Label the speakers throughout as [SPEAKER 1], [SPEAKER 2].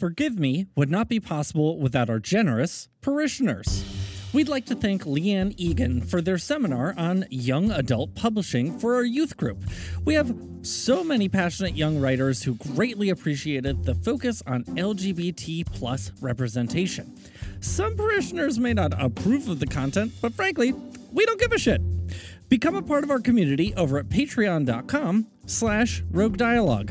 [SPEAKER 1] Forgive Me would not be possible without our generous parishioners. We'd like to thank Leanne Egan for their seminar on young adult publishing for our youth group. We have so many passionate young writers who greatly appreciated the focus on LGBT plus representation. Some parishioners may not approve of the content, but frankly, we don't give a shit. Become a part of our community over at patreon.com slash rogue dialogue.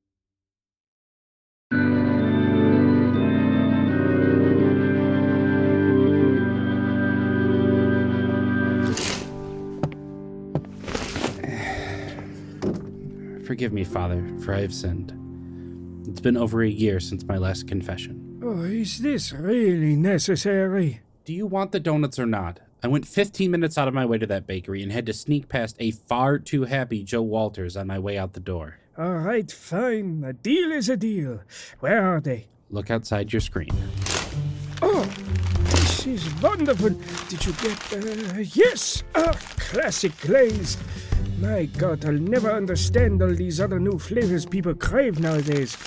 [SPEAKER 2] Forgive me, Father, for I have sinned. It's been over a year since my last confession.
[SPEAKER 3] Oh, is this really necessary?
[SPEAKER 2] Do you want the donuts or not? I went 15 minutes out of my way to that bakery and had to sneak past a far too happy Joe Walters on my way out the door.
[SPEAKER 3] All right, fine. A deal is a deal. Where are they?
[SPEAKER 2] Look outside your screen.
[SPEAKER 3] This is wonderful. Did you get, uh, yes, a classic glaze. My God, I'll never understand all these other new flavors people crave nowadays.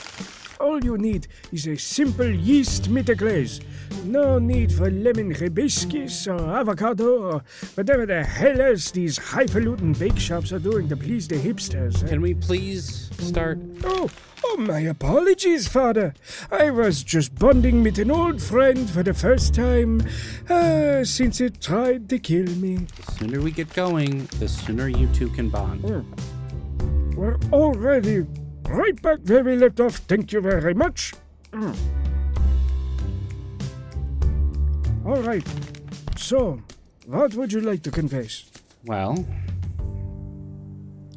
[SPEAKER 3] All you need is a simple yeast mitte glaze. No need for lemon hibiscus or avocado or whatever the hell else these highfalutin bake shops are doing to please the hipsters. eh?
[SPEAKER 2] Can we please start?
[SPEAKER 3] Oh, oh, my apologies, Father. I was just bonding with an old friend for the first time uh, since it tried to kill me.
[SPEAKER 2] The sooner we get going, the sooner you two can bond.
[SPEAKER 3] We're already right back where we left off. Thank you very much. Mm. All right. So, what would you like to confess?
[SPEAKER 2] Well,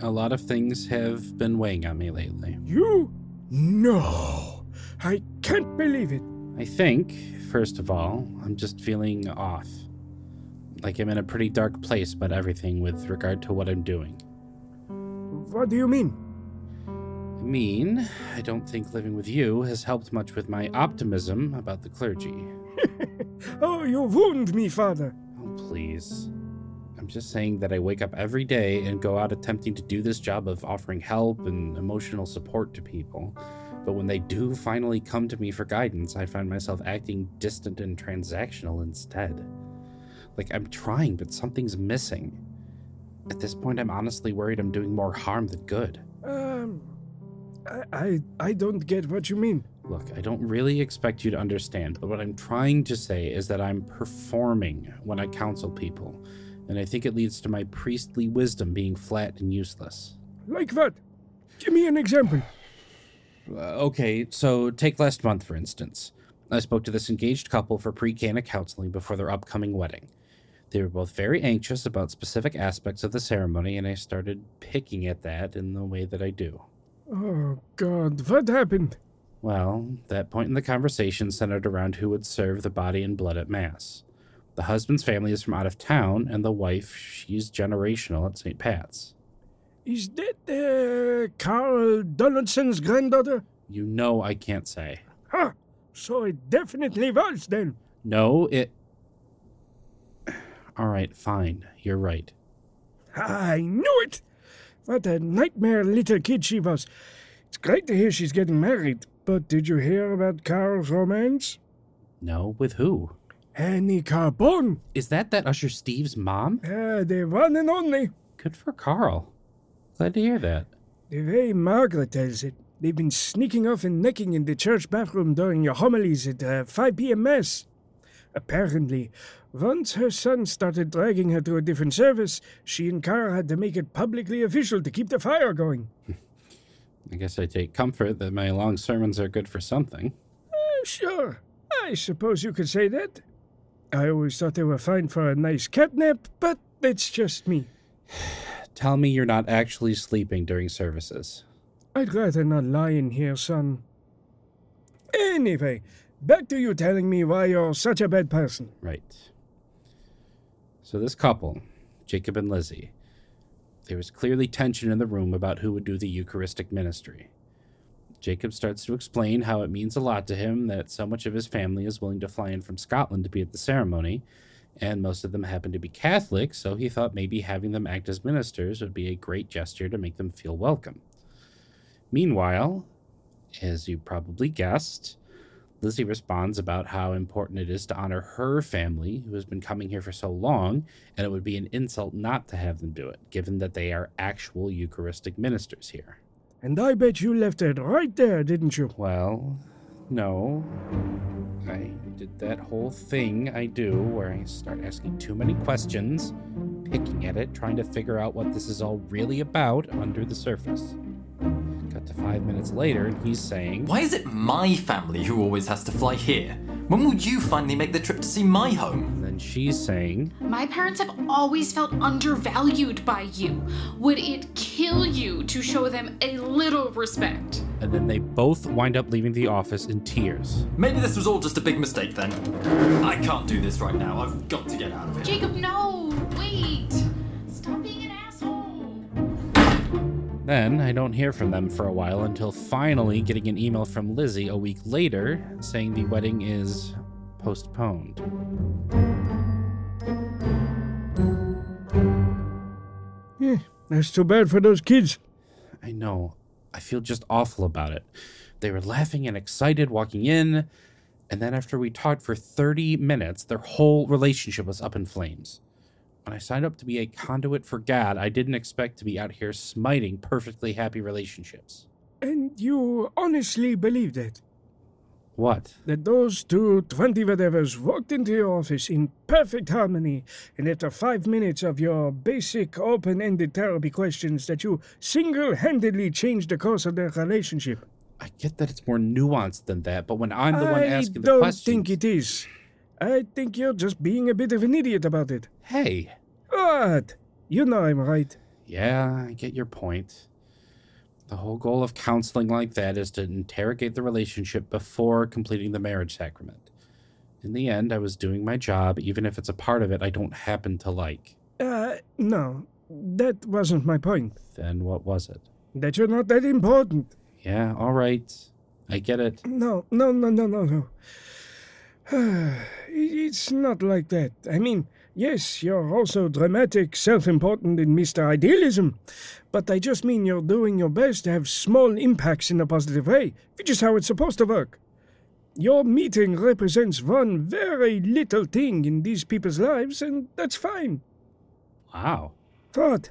[SPEAKER 2] a lot of things have been weighing on me lately.
[SPEAKER 3] You? No. I can't believe it.
[SPEAKER 2] I think, first of all, I'm just feeling off. Like I'm in a pretty dark place about everything with regard to what I'm doing.
[SPEAKER 3] What do you mean?
[SPEAKER 2] I mean, I don't think living with you has helped much with my optimism about the clergy.
[SPEAKER 3] Oh, you wound me, Father.
[SPEAKER 2] Oh, please. I'm just saying that I wake up every day and go out attempting to do this job of offering help and emotional support to people. But when they do finally come to me for guidance, I find myself acting distant and transactional instead. Like I'm trying, but something's missing. At this point, I'm honestly worried I'm doing more harm than good.
[SPEAKER 3] Um, I, I, I don't get what you mean.
[SPEAKER 2] Look, I don't really expect you to understand, but what I'm trying to say is that I'm performing when I counsel people, and I think it leads to my priestly wisdom being flat and useless.
[SPEAKER 3] Like what? Give me an example.
[SPEAKER 2] Uh, okay, so take last month, for instance. I spoke to this engaged couple for pre Cana counseling before their upcoming wedding. They were both very anxious about specific aspects of the ceremony, and I started picking at that in the way that I do.
[SPEAKER 3] Oh, God, what happened?
[SPEAKER 2] Well, that point in the conversation centered around who would serve the body and blood at Mass. The husband's family is from out of town, and the wife, she's generational at St. Pat's.
[SPEAKER 3] Is that uh, Carl Donaldson's granddaughter?
[SPEAKER 2] You know I can't say.
[SPEAKER 3] Huh. So it definitely was then.
[SPEAKER 2] No, it. All right, fine. You're right.
[SPEAKER 3] I knew it! What a nightmare little kid she was. It's great to hear she's getting married, but did you hear about Carl's romance?
[SPEAKER 2] No, with who?
[SPEAKER 3] Annie Carbone,
[SPEAKER 2] Is that that Usher Steve's mom?
[SPEAKER 3] uh, the one and only.
[SPEAKER 2] Good for Carl. Glad to hear that.
[SPEAKER 3] The way Margaret tells it, They've been sneaking off and necking in the church bathroom during your homilies at uh, 5 p.m. Mass. Apparently, once her son started dragging her to a different service, she and Carl had to make it publicly official to keep the fire going.
[SPEAKER 2] I guess I take comfort that my long sermons are good for something.
[SPEAKER 3] Uh, sure, I suppose you could say that. I always thought they were fine for a nice catnap, but that's just me.
[SPEAKER 2] Tell me you're not actually sleeping during services.
[SPEAKER 3] I'd rather not lie in here, son. Anyway, back to you telling me why you're such a bad person.
[SPEAKER 2] Right. So, this couple, Jacob and Lizzie, there was clearly tension in the room about who would do the Eucharistic ministry. Jacob starts to explain how it means a lot to him that so much of his family is willing to fly in from Scotland to be at the ceremony, and most of them happen to be Catholic, so he thought maybe having them act as ministers would be a great gesture to make them feel welcome. Meanwhile, as you probably guessed, Lizzie responds about how important it is to honor her family, who has been coming here for so long, and it would be an insult not to have them do it, given that they are actual Eucharistic ministers here.
[SPEAKER 3] And I bet you left it right there, didn't you?
[SPEAKER 2] Well, no. I did that whole thing I do where I start asking too many questions, picking at it, trying to figure out what this is all really about under the surface. Cut to five minutes later, and he's saying,
[SPEAKER 4] Why is it my family who always has to fly here? When will you finally make the trip to see my home?
[SPEAKER 2] and then she's saying,
[SPEAKER 5] My parents have always felt undervalued by you. Would it kill you to show them a little respect?
[SPEAKER 2] and then they both wind up leaving the office in tears.
[SPEAKER 4] Maybe this was all just a big mistake then. I can't do this right now. I've got to get out of here.
[SPEAKER 5] Jacob, no!
[SPEAKER 2] Then I don't hear from them for a while until finally getting an email from Lizzie a week later saying the wedding is postponed.
[SPEAKER 3] Eh, that's too bad for those kids.
[SPEAKER 2] I know. I feel just awful about it. They were laughing and excited walking in, and then after we talked for 30 minutes, their whole relationship was up in flames. When I signed up to be a conduit for God, I didn't expect to be out here smiting perfectly happy relationships.
[SPEAKER 3] And you honestly believe that?
[SPEAKER 2] What?
[SPEAKER 3] That those two 20 whatevers walked into your office in perfect harmony, and after five minutes of your basic open ended therapy questions, that you single handedly changed the course of their relationship?
[SPEAKER 2] I get that it's more nuanced than that, but when I'm the one asking the
[SPEAKER 3] question.
[SPEAKER 2] I don't
[SPEAKER 3] think it is. I think you're just being a bit of an idiot about it.
[SPEAKER 2] hey,
[SPEAKER 3] What? You know I'm right.
[SPEAKER 2] yeah, I get your point. The whole goal of counseling like that is to interrogate the relationship before completing the marriage sacrament. In the end, I was doing my job, even if it's a part of it I don't happen to like.
[SPEAKER 3] Uh, no, that wasn't my point.
[SPEAKER 2] Then what was it?
[SPEAKER 3] That you're not that important.
[SPEAKER 2] Yeah, all right. I get it.
[SPEAKER 3] No, no, no, no, no, no. it's not like that. I mean, yes, you're also dramatic, self important, and Mr. Idealism. But I just mean you're doing your best to have small impacts in a positive way, which is how it's supposed to work. Your meeting represents one very little thing in these people's lives, and that's fine.
[SPEAKER 2] Wow.
[SPEAKER 3] What?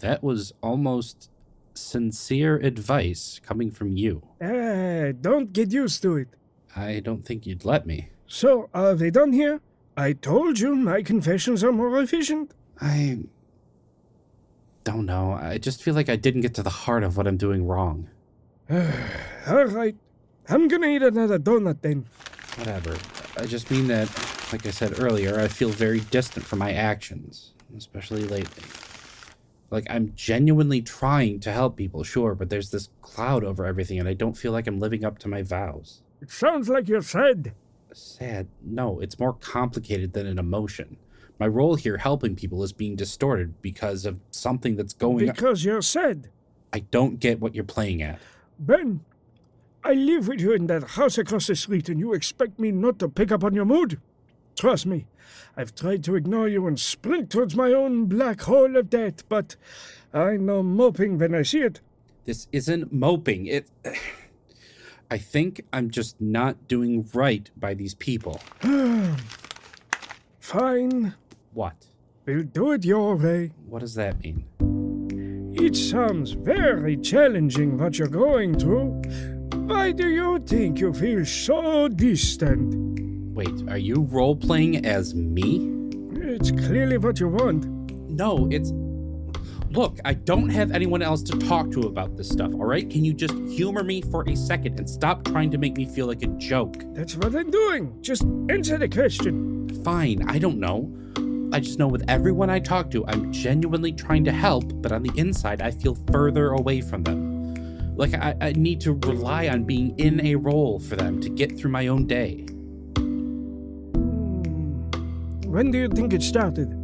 [SPEAKER 2] That was almost sincere advice coming from you.
[SPEAKER 3] Ah, don't get used to it.
[SPEAKER 2] I don't think you'd let me.
[SPEAKER 3] So, are they done here? I told you my confessions are more efficient.
[SPEAKER 2] I don't know. I just feel like I didn't get to the heart of what I'm doing wrong.
[SPEAKER 3] All right. I'm gonna eat another donut then.
[SPEAKER 2] Whatever. I just mean that, like I said earlier, I feel very distant from my actions, especially lately. Like, I'm genuinely trying to help people, sure, but there's this cloud over everything, and I don't feel like I'm living up to my vows.
[SPEAKER 3] It sounds like you're sad.
[SPEAKER 2] Sad? No, it's more complicated than an emotion. My role here helping people is being distorted because of something that's going.
[SPEAKER 3] Because you're sad.
[SPEAKER 2] I don't get what you're playing at.
[SPEAKER 3] Ben, I live with you in that house across the street, and you expect me not to pick up on your mood? Trust me, I've tried to ignore you and sprint towards my own black hole of death, but I know moping when I see it.
[SPEAKER 2] This isn't moping. It. I think I'm just not doing right by these people.
[SPEAKER 3] Fine,
[SPEAKER 2] What?
[SPEAKER 3] we'll do it your way.
[SPEAKER 2] What does that mean?
[SPEAKER 3] It sounds very challenging what you're going through. Why do you think you feel so distant?
[SPEAKER 2] Wait, are you role playing as me?
[SPEAKER 3] It's clearly what you want.
[SPEAKER 2] No, it's. Look, I don't have anyone else to talk to about this stuff, all right? Can you just humor me for a second and stop trying to make me feel like a joke?
[SPEAKER 3] That's what I'm doing. Just answer the question.
[SPEAKER 2] Fine, I don't know. I just know with everyone I talk to, I'm genuinely trying to help, but on the inside, I feel further away from them. Like, I, I need to rely on being in a role for them to get through my own day. Hmm.
[SPEAKER 3] When do you think it started?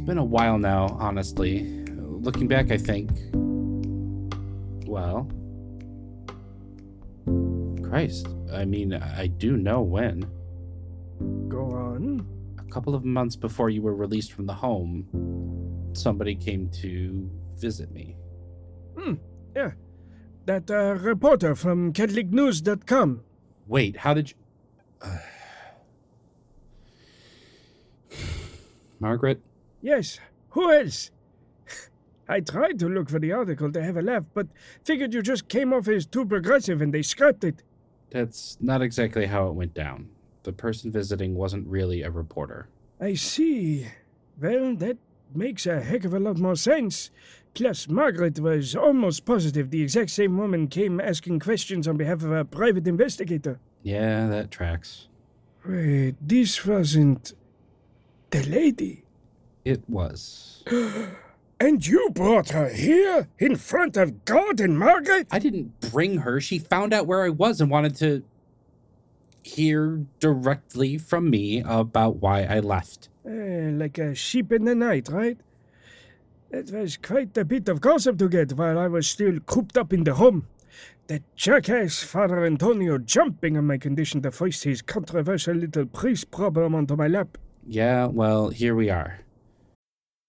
[SPEAKER 2] It's been a while now, honestly. Looking back, I think. Well. Christ. I mean, I do know when.
[SPEAKER 3] Go on.
[SPEAKER 2] A couple of months before you were released from the home, somebody came to visit me.
[SPEAKER 3] Hmm, yeah. That uh, reporter from CatholicNews.com.
[SPEAKER 2] Wait, how did you. Margaret?
[SPEAKER 3] Yes, who else? I tried to look for the article to have a laugh, but figured you just came off as too progressive and they scrapped it.
[SPEAKER 2] That's not exactly how it went down. The person visiting wasn't really a reporter.
[SPEAKER 3] I see. Well, that makes a heck of a lot more sense. Plus, Margaret was almost positive the exact same woman came asking questions on behalf of a private investigator.
[SPEAKER 2] Yeah, that tracks.
[SPEAKER 3] Wait, this wasn't the lady.
[SPEAKER 2] It was.
[SPEAKER 3] And you brought her here in front of God and Margaret?
[SPEAKER 2] I didn't bring her. She found out where I was and wanted to hear directly from me about why I left.
[SPEAKER 3] Eh, like a sheep in the night, right? It was quite a bit of gossip to get while I was still cooped up in the home. That jackass Father Antonio jumping on my condition to foist his controversial little priest problem onto my lap.
[SPEAKER 2] Yeah, well, here we are.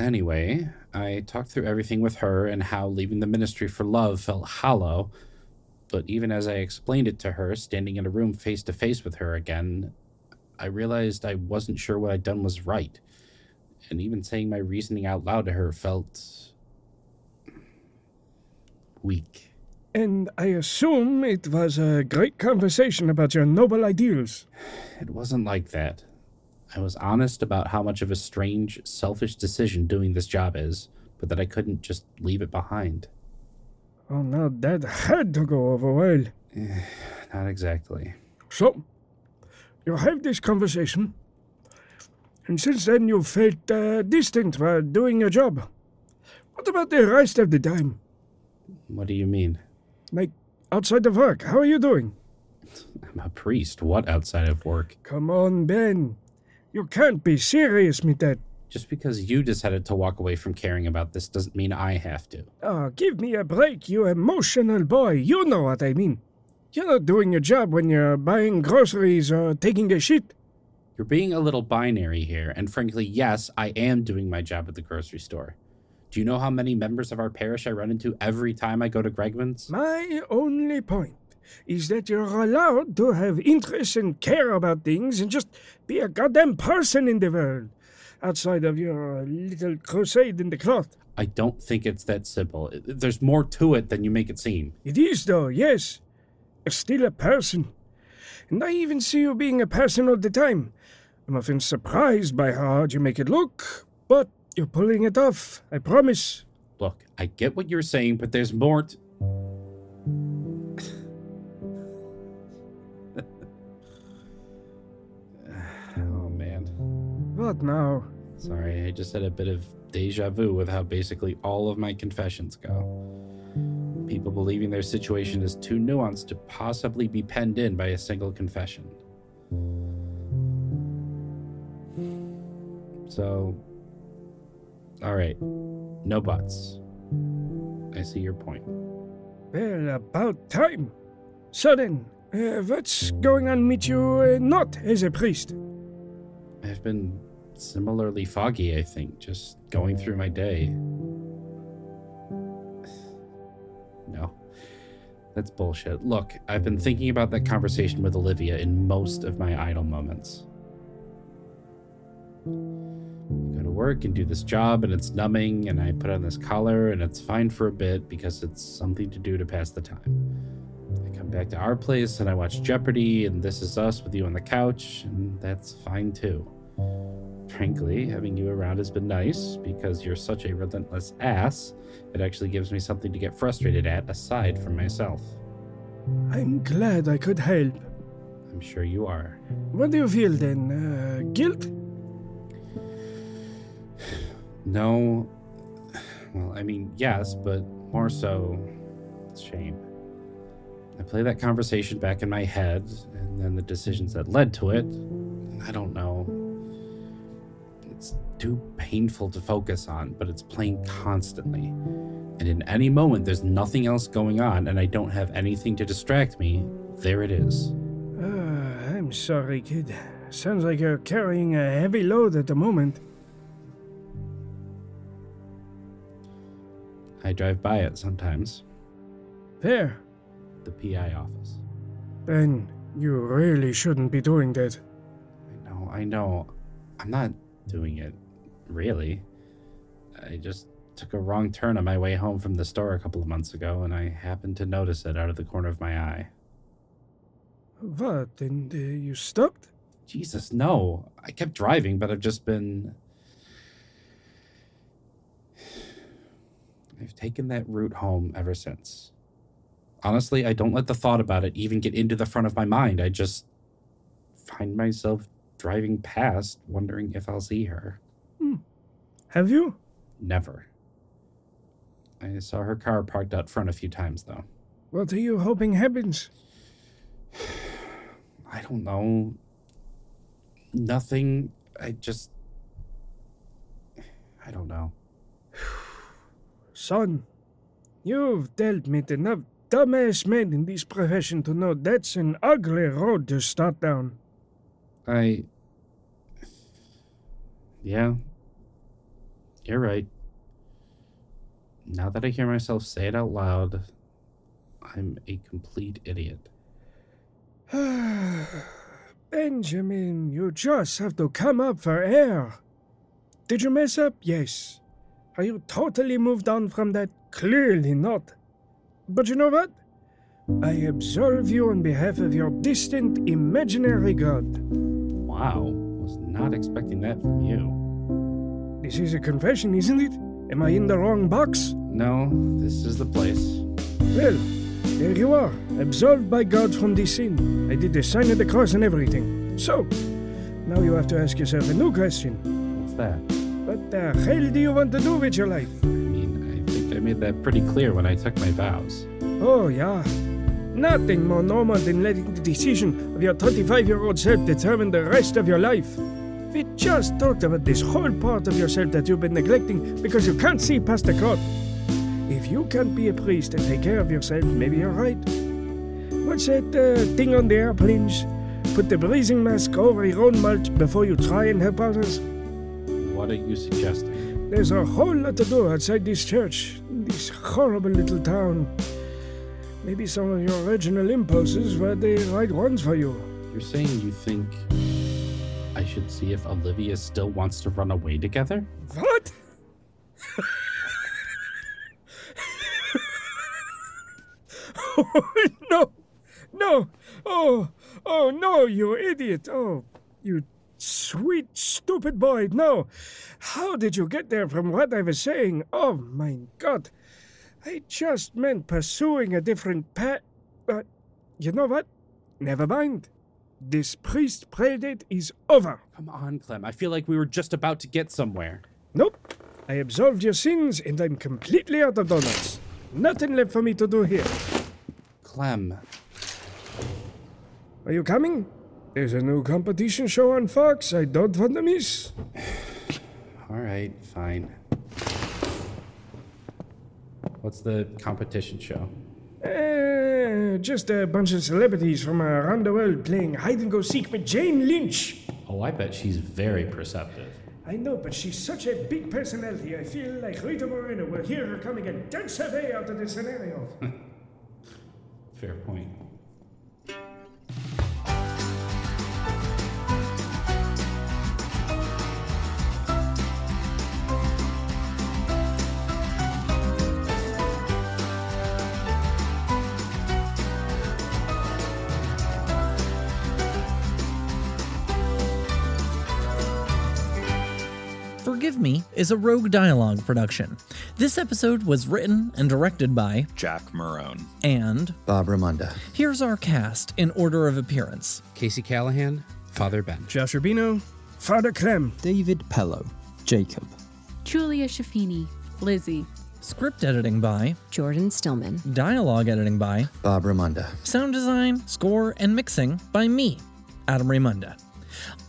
[SPEAKER 2] Anyway, I talked through everything with her and how leaving the ministry for love felt hollow. But even as I explained it to her, standing in a room face to face with her again, I realized I wasn't sure what I'd done was right. And even saying my reasoning out loud to her felt. weak.
[SPEAKER 3] And I assume it was a great conversation about your noble ideals.
[SPEAKER 2] It wasn't like that. I was honest about how much of a strange, selfish decision doing this job is, but that I couldn't just leave it behind.
[SPEAKER 3] Oh, now that had to go over well.
[SPEAKER 2] Not exactly.
[SPEAKER 3] So, you have this conversation, and since then you felt uh, distant while doing your job. What about the rest of the time?
[SPEAKER 2] What do you mean?
[SPEAKER 3] Like, outside of work, how are you doing?
[SPEAKER 2] I'm a priest. What outside of work?
[SPEAKER 3] Come on, Ben. You can't be serious with that.
[SPEAKER 2] Just because you decided to walk away from caring about this doesn't mean I have to.
[SPEAKER 3] Oh, give me a break, you emotional boy. You know what I mean. You're not doing your job when you're buying groceries or taking a shit.
[SPEAKER 2] You're being a little binary here, and frankly, yes, I am doing my job at the grocery store. Do you know how many members of our parish I run into every time I go to Wegman's?
[SPEAKER 3] My only point is that you're allowed to have interests and care about things and just be a goddamn person in the world outside of your little crusade in the cloth.
[SPEAKER 2] I don't think it's that simple. There's more to it than you make it seem.
[SPEAKER 3] It is, though, yes. You're still a person. And I even see you being a person all the time. I'm often surprised by how hard you make it look, but you're pulling it off, I promise.
[SPEAKER 2] Look, I get what you're saying, but there's more to.
[SPEAKER 3] What now?
[SPEAKER 2] Sorry, I just had a bit of deja vu with how basically all of my confessions go. People believing their situation is too nuanced to possibly be penned in by a single confession. So, all right. No buts. I see your point.
[SPEAKER 3] Well, about time. So then, uh, what's going on with you uh, not as a priest?
[SPEAKER 2] I've been similarly foggy, I think, just going through my day. No. That's bullshit. Look, I've been thinking about that conversation with Olivia in most of my idle moments. I go to work and do this job, and it's numbing, and I put on this collar, and it's fine for a bit because it's something to do to pass the time. I come back to our place, and I watch Jeopardy, and This Is Us with you on the couch, and that's fine too. Frankly, having you around has been nice because you're such a relentless ass. It actually gives me something to get frustrated at aside from myself.
[SPEAKER 3] I'm glad I could help.
[SPEAKER 2] I'm sure you are.
[SPEAKER 3] What do you feel then? Uh, guilt?
[SPEAKER 2] No. Well, I mean, yes, but more so shame. I play that conversation back in my head and then the decisions that led to it. I don't know. Too painful to focus on, but it's playing constantly. And in any moment, there's nothing else going on, and I don't have anything to distract me. There it is.
[SPEAKER 3] Uh, I'm sorry, kid. Sounds like you're carrying a heavy load at the moment.
[SPEAKER 2] I drive by it sometimes.
[SPEAKER 3] There.
[SPEAKER 2] The PI office.
[SPEAKER 3] Ben, you really shouldn't be doing that.
[SPEAKER 2] I know, I know. I'm not doing it, really. I just took a wrong turn on my way home from the store a couple of months ago, and I happened to notice it out of the corner of my eye.
[SPEAKER 3] What? And uh, you stopped?
[SPEAKER 2] Jesus, no. I kept driving, but I've just been. I've taken that route home ever since. Honestly, I don't let the thought about it even get into the front of my mind. I just find myself driving past, wondering if I'll see her. Hmm.
[SPEAKER 3] Have you?
[SPEAKER 2] Never. I saw her car parked out front a few times, though.
[SPEAKER 3] What are you hoping happens?
[SPEAKER 2] I don't know. Nothing. I just. I don't know.
[SPEAKER 3] Son, you've dealt with enough dumbass men in this profession to know that's an ugly road to start down.
[SPEAKER 2] I. Yeah. You're right. Now that I hear myself say it out loud, I'm a complete idiot.
[SPEAKER 3] Benjamin, you just have to come up for air. Did you mess up? Yes. Are you totally moved on from that? Clearly not. But you know what? I absolve you on behalf of your distant imaginary god.
[SPEAKER 2] Wow. Was not expecting that from you.
[SPEAKER 3] This is a confession, isn't it? Am I in the wrong box?
[SPEAKER 2] No, this is the place.
[SPEAKER 3] Well, there you are, absolved by God from this sin. I did the sign of the cross and everything. So, now you have to ask yourself a new question.
[SPEAKER 2] What's that?
[SPEAKER 3] What the hell do you want to do with your life?
[SPEAKER 2] I mean, I think I made that pretty clear when I took my vows.
[SPEAKER 3] Oh, yeah. Nothing more normal than letting the decision of your 35 year old self determine the rest of your life. We just talked about this whole part of yourself that you've been neglecting because you can't see past the code. If you can't be a priest and take care of yourself, maybe you're right. What's that uh, thing on the airplanes? Put the breathing mask over your own mouth before you try and help others.
[SPEAKER 2] What are you suggesting?
[SPEAKER 3] There's a whole lot to do outside this church, this horrible little town. Maybe some of your original impulses were the right ones for you.
[SPEAKER 2] You're saying you think I should see if Olivia still wants to run away together?
[SPEAKER 3] What? oh, no! No! Oh, oh, no, you idiot! Oh, you sweet, stupid boy! No! How did you get there from what I was saying? Oh, my God! I just meant pursuing a different path. Uh, but you know what? Never mind. This priest playdate is over.
[SPEAKER 2] Come on, Clem. I feel like we were just about to get somewhere.
[SPEAKER 3] Nope. I absolved your sins and I'm completely out of donuts. Nothing left for me to do here.
[SPEAKER 2] Clem.
[SPEAKER 3] Are you coming? There's a new competition show on Fox I don't want to miss.
[SPEAKER 2] All right, fine. What's the competition show?
[SPEAKER 3] Uh, Uh, just a bunch of celebrities from uh, around the world playing hide and go seek with Jane Lynch.
[SPEAKER 2] Oh, I bet she's very perceptive.
[SPEAKER 3] I know, but she's such a big personality. I feel like Rita Moreno will hear her coming and dance her way out of the scenario.
[SPEAKER 2] Fair point.
[SPEAKER 1] Is a Rogue Dialogue production. This episode was written and directed by
[SPEAKER 6] Jack Marone.
[SPEAKER 1] and
[SPEAKER 7] Bob Ramunda.
[SPEAKER 1] here's our cast in order of appearance.
[SPEAKER 2] Casey Callahan, Father Ben.
[SPEAKER 3] Josh Urbino, Father Clem,
[SPEAKER 8] David Pello, Jacob.
[SPEAKER 5] Julia Shafini, Lizzie.
[SPEAKER 1] Script editing by,
[SPEAKER 9] Jordan Stillman.
[SPEAKER 1] dialogue editing by,
[SPEAKER 7] Bob Ramunda.
[SPEAKER 1] sound design, score, and mixing by me, Adam Raymunda.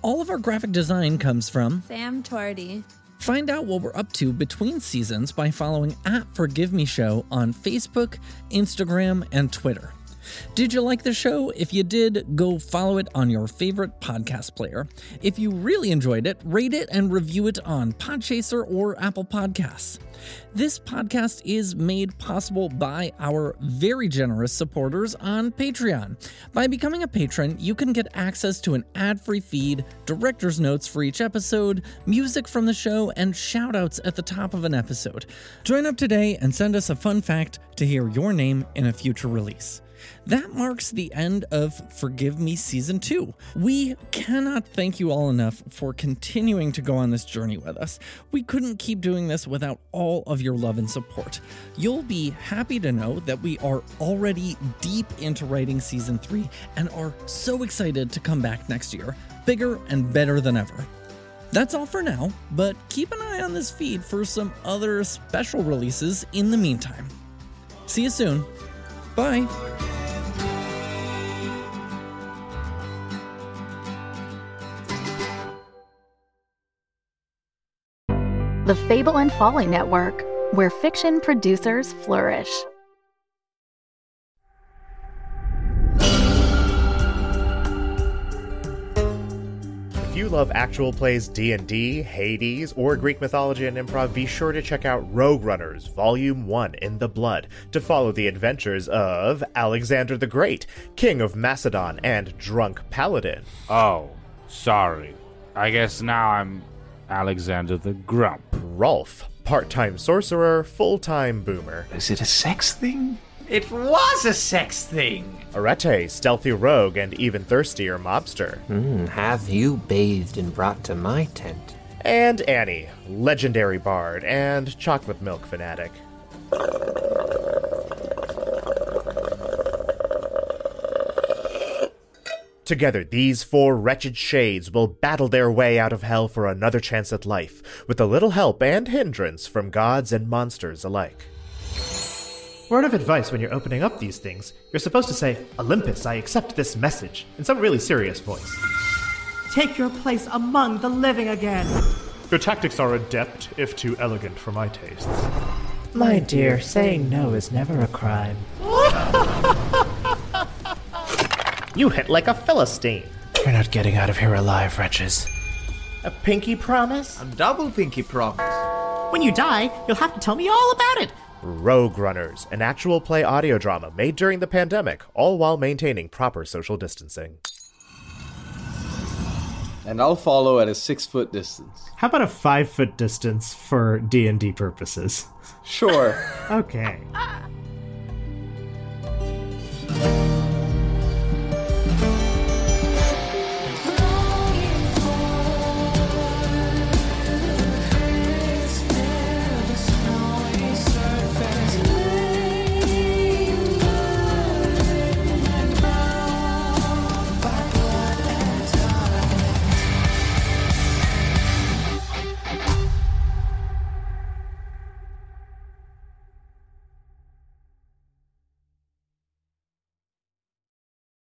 [SPEAKER 1] All of our graphic design comes from
[SPEAKER 9] Sam Twardy.
[SPEAKER 1] Find out what we're up to between seasons by following at Forgive Me Show on Facebook, Instagram, and Twitter. Did you like the show? If you did, go follow it on your favorite podcast player. If you really enjoyed it, rate it and review it on Podchaser or Apple Podcasts. This podcast is made possible by our very generous supporters on Patreon. By becoming a patron, you can get access to an ad free feed, director's notes for each episode, music from the show, and shout outs at the top of an episode. Join up today and send us a fun fact to hear your name in a future release. That marks the end of Forgive Me Season 2. We cannot thank you all enough for continuing to go on this journey with us. We couldn't keep doing this without all of your love and support. You'll be happy to know that we are already deep into writing Season 3 and are so excited to come back next year, bigger and better than ever. That's all for now, but keep an eye on this feed for some other special releases in the meantime. See you soon. Bye.
[SPEAKER 10] The Fable and Folly Network, where fiction producers flourish.
[SPEAKER 11] If you love actual plays D&D, Hades, or Greek mythology and improv, be sure to check out Rogue Runners Volume 1 in the Blood to follow the adventures of Alexander the Great, King of Macedon and Drunk Paladin.
[SPEAKER 12] Oh, sorry. I guess now I'm Alexander the Grump.
[SPEAKER 11] Rolf, part-time sorcerer, full-time boomer.
[SPEAKER 13] Is it a sex thing? It was a sex thing!
[SPEAKER 11] Arete, stealthy rogue and even thirstier mobster.
[SPEAKER 14] Hmm, have you bathed and brought to my tent?
[SPEAKER 11] And Annie, legendary bard and chocolate milk fanatic. Together, these four wretched shades will battle their way out of hell for another chance at life, with a little help and hindrance from gods and monsters alike.
[SPEAKER 15] Word of advice when you're opening up these things, you're supposed to say, Olympus, I accept this message, in some really serious voice.
[SPEAKER 16] Take your place among the living again.
[SPEAKER 15] Your tactics are adept, if too elegant for my tastes.
[SPEAKER 17] My dear, saying no is never a crime.
[SPEAKER 11] You hit like a Philistine.
[SPEAKER 15] You're not getting out of here alive, wretches.
[SPEAKER 11] A pinky promise?
[SPEAKER 13] A double pinky promise.
[SPEAKER 16] When you die, you'll have to tell me all about it.
[SPEAKER 11] Rogue Runners, an actual play audio drama made during the pandemic, all while maintaining proper social distancing.
[SPEAKER 18] And I'll follow at a six foot distance.
[SPEAKER 15] How about a five foot distance for D and D purposes?
[SPEAKER 18] Sure.
[SPEAKER 15] okay.